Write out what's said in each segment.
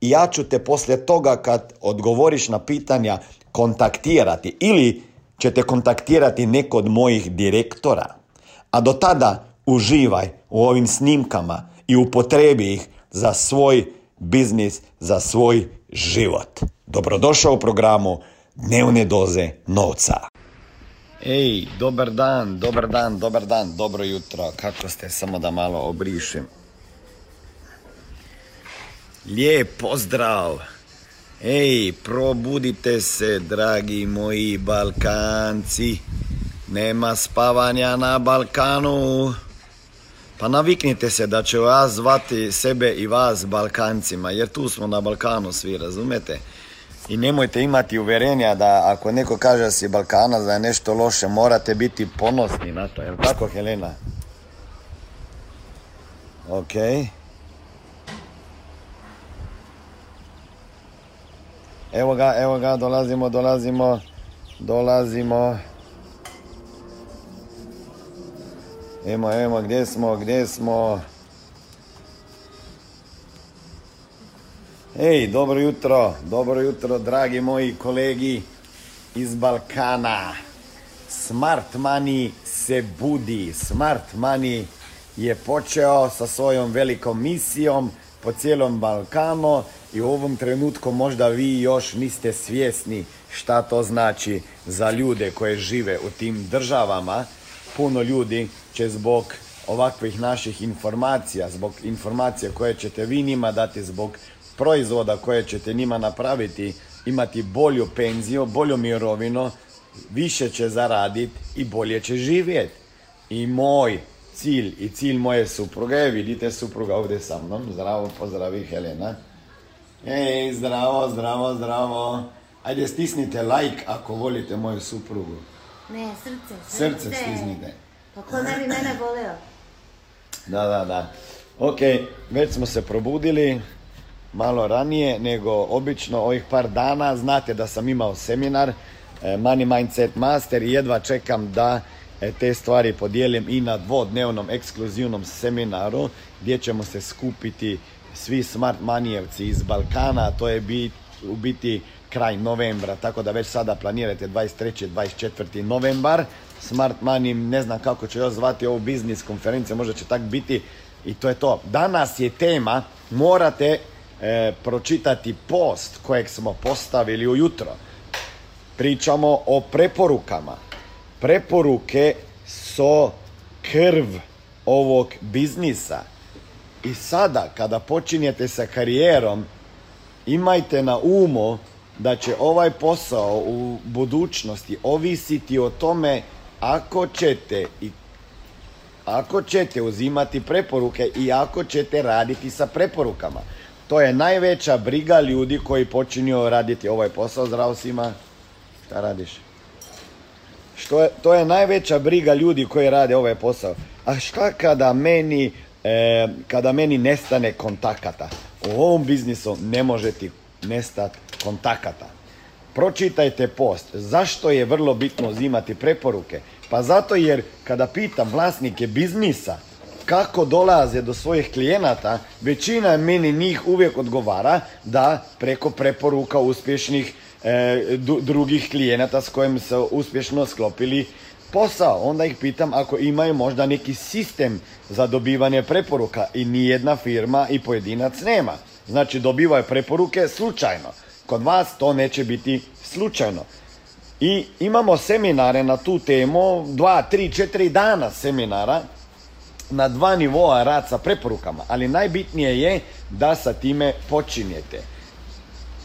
i ja ću te poslije toga kad odgovoriš na pitanja kontaktirati ili ćete kontaktirati neko od mojih direktora. A do tada uživaj u ovim snimkama i upotrebi ih za svoj biznis, za svoj život. Dobrodošao u programu Dnevne doze novca. Ej, dobar dan, dobar dan, dobar dan, dobro jutro. Kako ste? Samo da malo obrišem. Lijep pozdrav! Ej, probudite se, dragi moji Balkanci. Nema spavanja na Balkanu. Pa naviknite se da će vas zvati sebe i vas Balkancima, jer tu smo na Balkanu svi, razumete? I nemojte imati uverenja da ako neko kaže da si Balkana da je nešto loše, morate biti ponosni na to, jel tako Helena? Okej. Evo ga, evo ga, dolazimo, dolazimo, dolazimo. Evo, evo, gdje smo, gdje smo? Ej, dobro jutro, dobro jutro, dragi moji kolegi iz Balkana. Smart Money se budi. Smart Money je počeo sa svojom velikom misijom po cijelom Balkanu i u ovom trenutku možda vi još niste svjesni šta to znači za ljude koje žive u tim državama. Puno ljudi će zbog ovakvih naših informacija, zbog informacija koje ćete vi njima dati, zbog proizvoda koje ćete njima napraviti, imati bolju penziju, bolju mirovinu, više će zaraditi i bolje će živjeti. I moj cilj i cilj moje supruge, vidite supruga ovdje sa mnom, zdravo, pozdravi Helena. Ej, zdravo, zdravo, zdravo. Ajde stisnite like ako volite moju suprugu. Ne, srce. Srce stisnite. Pa ko ne bi mene volio? Da, da, da. Ok, već smo se probudili malo ranije nego obično ovih par dana. Znate da sam imao seminar e, Money Mindset Master i jedva čekam da e, te stvari podijelim i na dvodnevnom ekskluzivnom seminaru gdje ćemo se skupiti svi smart manijevci iz Balkana, to je bit, u biti kraj novembra, tako da već sada planirate 23. 24. novembar. Smart Money, ne znam kako ću još zvati ovu biznis konferenciju, možda će tak biti i to je to. Danas je tema, morate e, pročitati post kojeg smo postavili ujutro. Pričamo o preporukama. Preporuke su krv ovog biznisa. I sada, kada počinjete sa karijerom, imajte na umu da će ovaj posao u budućnosti ovisiti o tome ako ćete i ako ćete uzimati preporuke i ako ćete raditi sa preporukama. To je najveća briga ljudi koji počinju raditi ovaj posao. Zdravo svima. Šta radiš? Što je, to je najveća briga ljudi koji rade ovaj posao. A šta kada meni, e, kada meni nestane kontakata? U ovom biznisu ne može ti nestati kontakata. Pročitajte post. Zašto je vrlo bitno uzimati preporuke? Pa zato jer kada pitam vlasnike biznisa kako dolaze do svojih klijenata, većina meni njih uvijek odgovara da preko preporuka uspješnih e, drugih klijenata s kojim su uspješno sklopili posao. Onda ih pitam ako imaju možda neki sistem za dobivanje preporuka i nijedna firma i pojedinac nema. Znači dobivaju preporuke slučajno. Kod vas to neće biti slučajno. I imamo seminare na tu temu, dva, tri, četiri dana seminara, na dva nivoa rad sa preporukama, ali najbitnije je da sa time počinjete.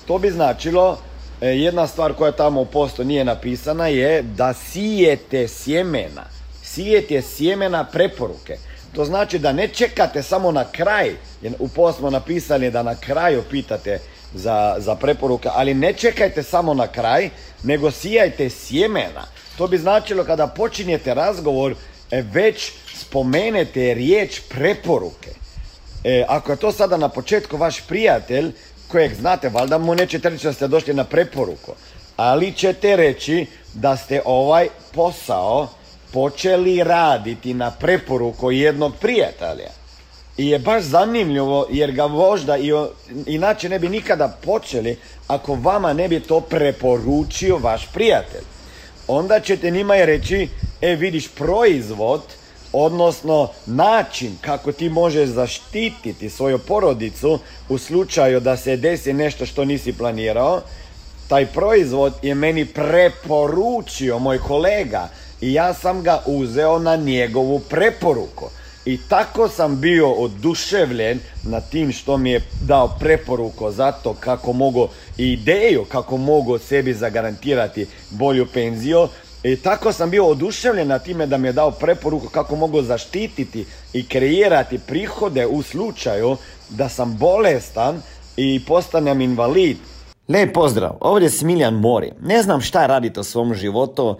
To bi značilo, jedna stvar koja tamo u posto nije napisana je da sijete sjemena. Sijete sjemena preporuke. To znači da ne čekate samo na kraj, jer u post smo napisali da na kraju pitate za, za preporuke, ali ne čekajte samo na kraj, nego sijajte sjemena. To bi značilo kada počinjete razgovor, e, već spomenete riječ preporuke. E, ako je to sada na početku vaš prijatelj, kojeg znate, valjda mu nećete reći da ste došli na preporuku, ali ćete reći da ste ovaj posao počeli raditi na preporuku jednog prijatelja. I je baš zanimljivo jer ga možda i inače ne bi nikada počeli ako vama ne bi to preporučio vaš prijatelj. Onda ćete njima reći, e vidiš proizvod, odnosno način kako ti možeš zaštititi svoju porodicu u slučaju da se desi nešto što nisi planirao, taj proizvod je meni preporučio moj kolega i ja sam ga uzeo na njegovu preporuku. I tako sam bio oduševljen na tim što mi je dao preporuku za to kako mogu ideju kako mogu sebi zagarantirati bolju penziju. I tako sam bio oduševljen na time da mi je dao preporuku kako mogu zaštititi i kreirati prihode u slučaju da sam bolestan i postanem invalid. Lijep pozdrav, ovdje je Smiljan Mori. Ne znam šta radite u svom životu,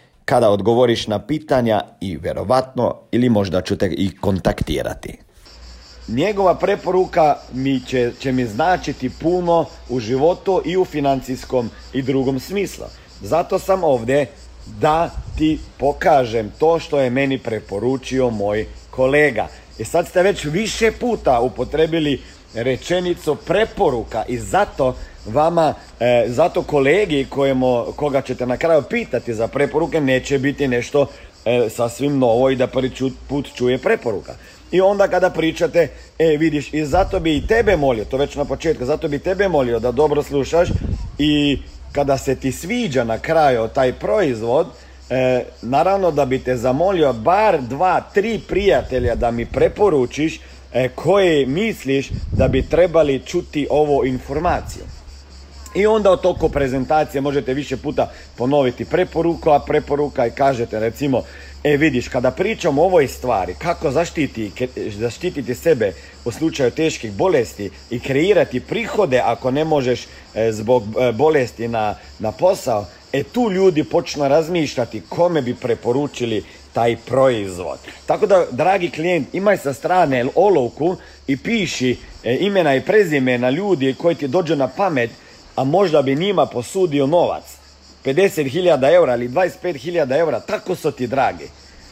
kada odgovoriš na pitanja i vjerovatno ili možda ću te i kontaktirati. Njegova preporuka mi će, će mi značiti puno u životu i u financijskom i drugom smislu. Zato sam ovdje da ti pokažem to što je meni preporučio moj kolega. I sad ste već više puta upotrebili rečenicu preporuka i zato vama, e, zato kolegi kojemu, koga ćete na kraju pitati za preporuke neće biti nešto e, sasvim novo i da prvi put čuje preporuka. I onda kada pričate, e vidiš, i zato bi i tebe molio, to već na početku, zato bi tebe molio da dobro slušaš i kada se ti sviđa na kraju taj proizvod, e, naravno da bi te zamolio bar dva, tri prijatelja da mi preporučiš koje misliš da bi trebali čuti ovu informaciju. I onda od toko prezentacije možete više puta ponoviti preporuku, a preporuka i kažete recimo E vidiš, kada pričamo o ovoj stvari, kako zaštiti, zaštititi sebe u slučaju teških bolesti i kreirati prihode ako ne možeš e, zbog e, bolesti na, na posao, e tu ljudi počnu razmišljati kome bi preporučili taj proizvod. Tako da, dragi klijent, imaj sa strane olovku i piši e, imena i prezimena ljudi koji ti dođu na pamet, a možda bi njima posudio novac. 50.000 eura ili 25.000 eura, tako su ti dragi.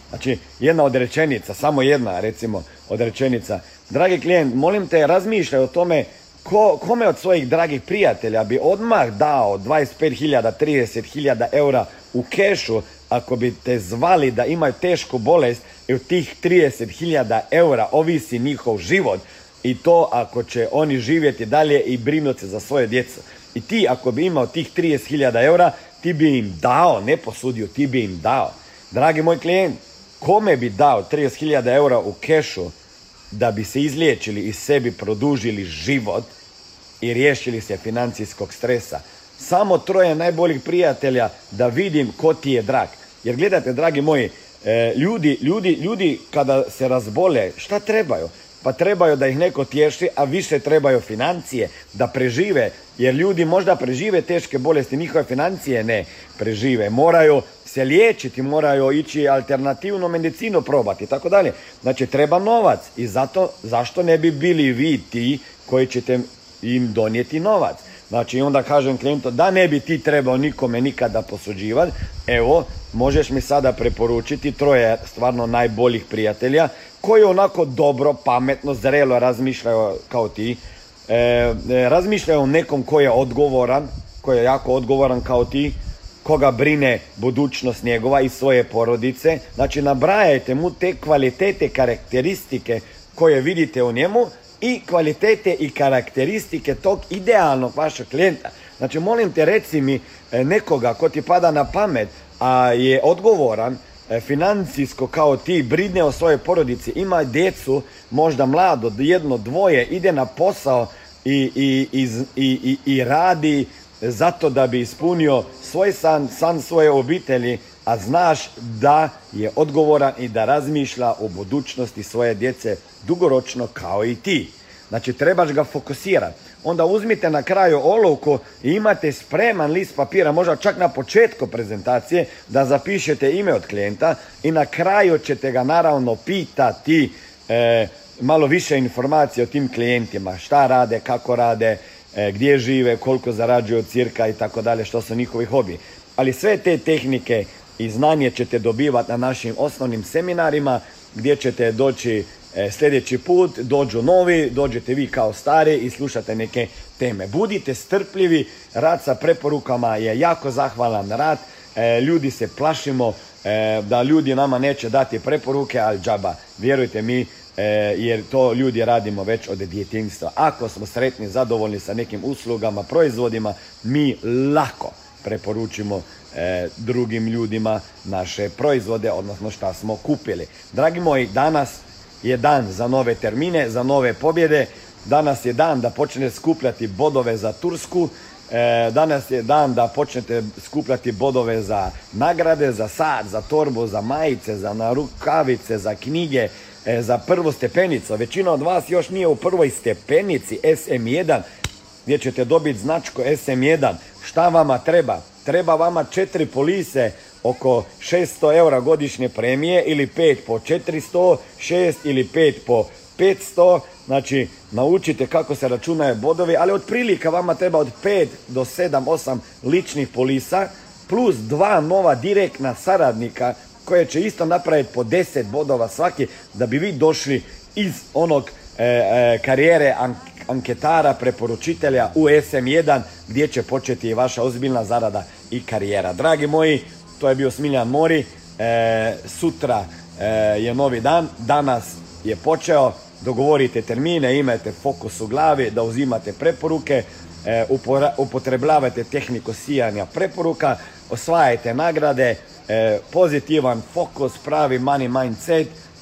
Znači, jedna od rečenica, samo jedna, recimo, od rečenica. Dragi klijent, molim te, razmišljaj o tome ko, kome od svojih dragih prijatelja bi odmah dao 25.000, 30.000 eura u kešu ako bi te zvali da imaju tešku bolest i od tih 30.000 eura ovisi njihov život i to ako će oni živjeti dalje i brinuti za svoje djecu. I ti ako bi imao tih 30.000 eura, ti bi im dao, ne posudio, ti bi im dao. Dragi moj klijent, kome bi dao 30.000 eura u kešu da bi se izliječili i sebi produžili život i riješili se financijskog stresa? Samo troje najboljih prijatelja da vidim ko ti je drag. Jer gledajte, dragi moji, E, ljudi, ljudi, ljudi kada se razbole, šta trebaju? Pa trebaju da ih neko tješi, a više trebaju financije da prežive, jer ljudi možda prežive teške bolesti, njihove financije ne prežive. Moraju se liječiti, moraju ići alternativnu medicinu probati tako dalje. Znači treba novac i zato zašto ne bi bili vi ti koji ćete im donijeti novac. Znači onda kažem klijentu da ne bi ti trebao nikome nikada posuđivati, evo možeš mi sada preporučiti troje stvarno najboljih prijatelja koji onako dobro, pametno, zrelo razmišljaju kao ti. E, e, razmišljaju o nekom koji je odgovoran, koji je jako odgovoran kao ti, koga brine budućnost njegova i svoje porodice. Znači nabrajajte mu te kvalitete, karakteristike koje vidite u njemu i kvalitete i karakteristike tog idealnog vašeg klijenta. Znači molim te reci mi e, nekoga ko ti pada na pamet, a je odgovoran, e, financijsko kao ti, brine o svojoj porodici, ima djecu, možda mlado, jedno, dvoje, ide na posao i, i, i, i radi zato da bi ispunio svoj san, san svoje obitelji, a znaš da je odgovoran i da razmišlja o budućnosti svoje djece dugoročno kao i ti. Znači trebaš ga fokusirati. Onda uzmite na kraju olovku i imate spreman list papira, možda čak na početku prezentacije, da zapišete ime od klijenta i na kraju ćete ga naravno pitati e, malo više informacije o tim klijentima, šta rade, kako rade, e, gdje žive, koliko zarađuju od cirka i tako dalje, što su njihovi hobi. Ali sve te tehnike i znanje ćete dobivati na našim osnovnim seminarima gdje ćete doći e, sljedeći put, dođu novi, dođete vi kao stari i slušate neke teme. Budite strpljivi, rad sa preporukama je jako zahvalan rad, e, ljudi se plašimo da ljudi nama neće dati preporuke, ali džaba, vjerujte mi, E, jer to ljudi radimo već od djetinjstva. Ako smo sretni, zadovoljni sa nekim uslugama, proizvodima, mi lako preporučimo e, drugim ljudima naše proizvode, odnosno šta smo kupili. Dragi moji, danas je dan za nove termine, za nove pobjede. Danas je dan da počnete skupljati bodove za Tursku. E, danas je dan da počnete skupljati bodove za nagrade, za sad, za torbu, za majice, za narukavice, za knjige, e, za prvu stepenicu. Većina od vas još nije u prvoj stepenici SM1 gdje ćete dobiti značku SM1. Šta vama treba? Treba vama četiri polise oko 600 eura godišnje premije ili 5 po 400, 6 ili 5 po 500. Znači, naučite kako se računaju bodovi, ali otprilike vama treba od 5 do 7, 8 ličnih polisa plus dva nova direktna saradnika koje će isto napraviti po 10 bodova svaki da bi vi došli iz onog e, e, karijere anketara, preporučitelja u SM1 gdje će početi vaša ozbiljna zarada i karijera. Dragi moji, to je bio Smiljan Mori. E, sutra je novi dan, danas je počeo. Dogovorite termine, imajte fokus u glavi, da uzimate preporuke, upotrebljavajte tehniku sijanja preporuka, osvajajte nagrade, E, pozitivan fokus, pravi money mindset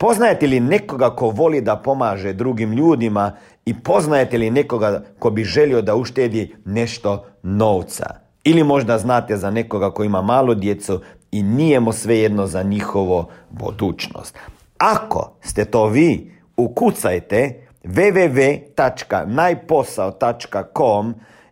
Poznajete li nekoga ko voli da pomaže drugim ljudima i poznajete li nekoga ko bi želio da uštedi nešto novca? Ili možda znate za nekoga ko ima malo djecu i nije mu svejedno za njihovo budućnost. Ako ste to vi, ukucajte www.najposao.com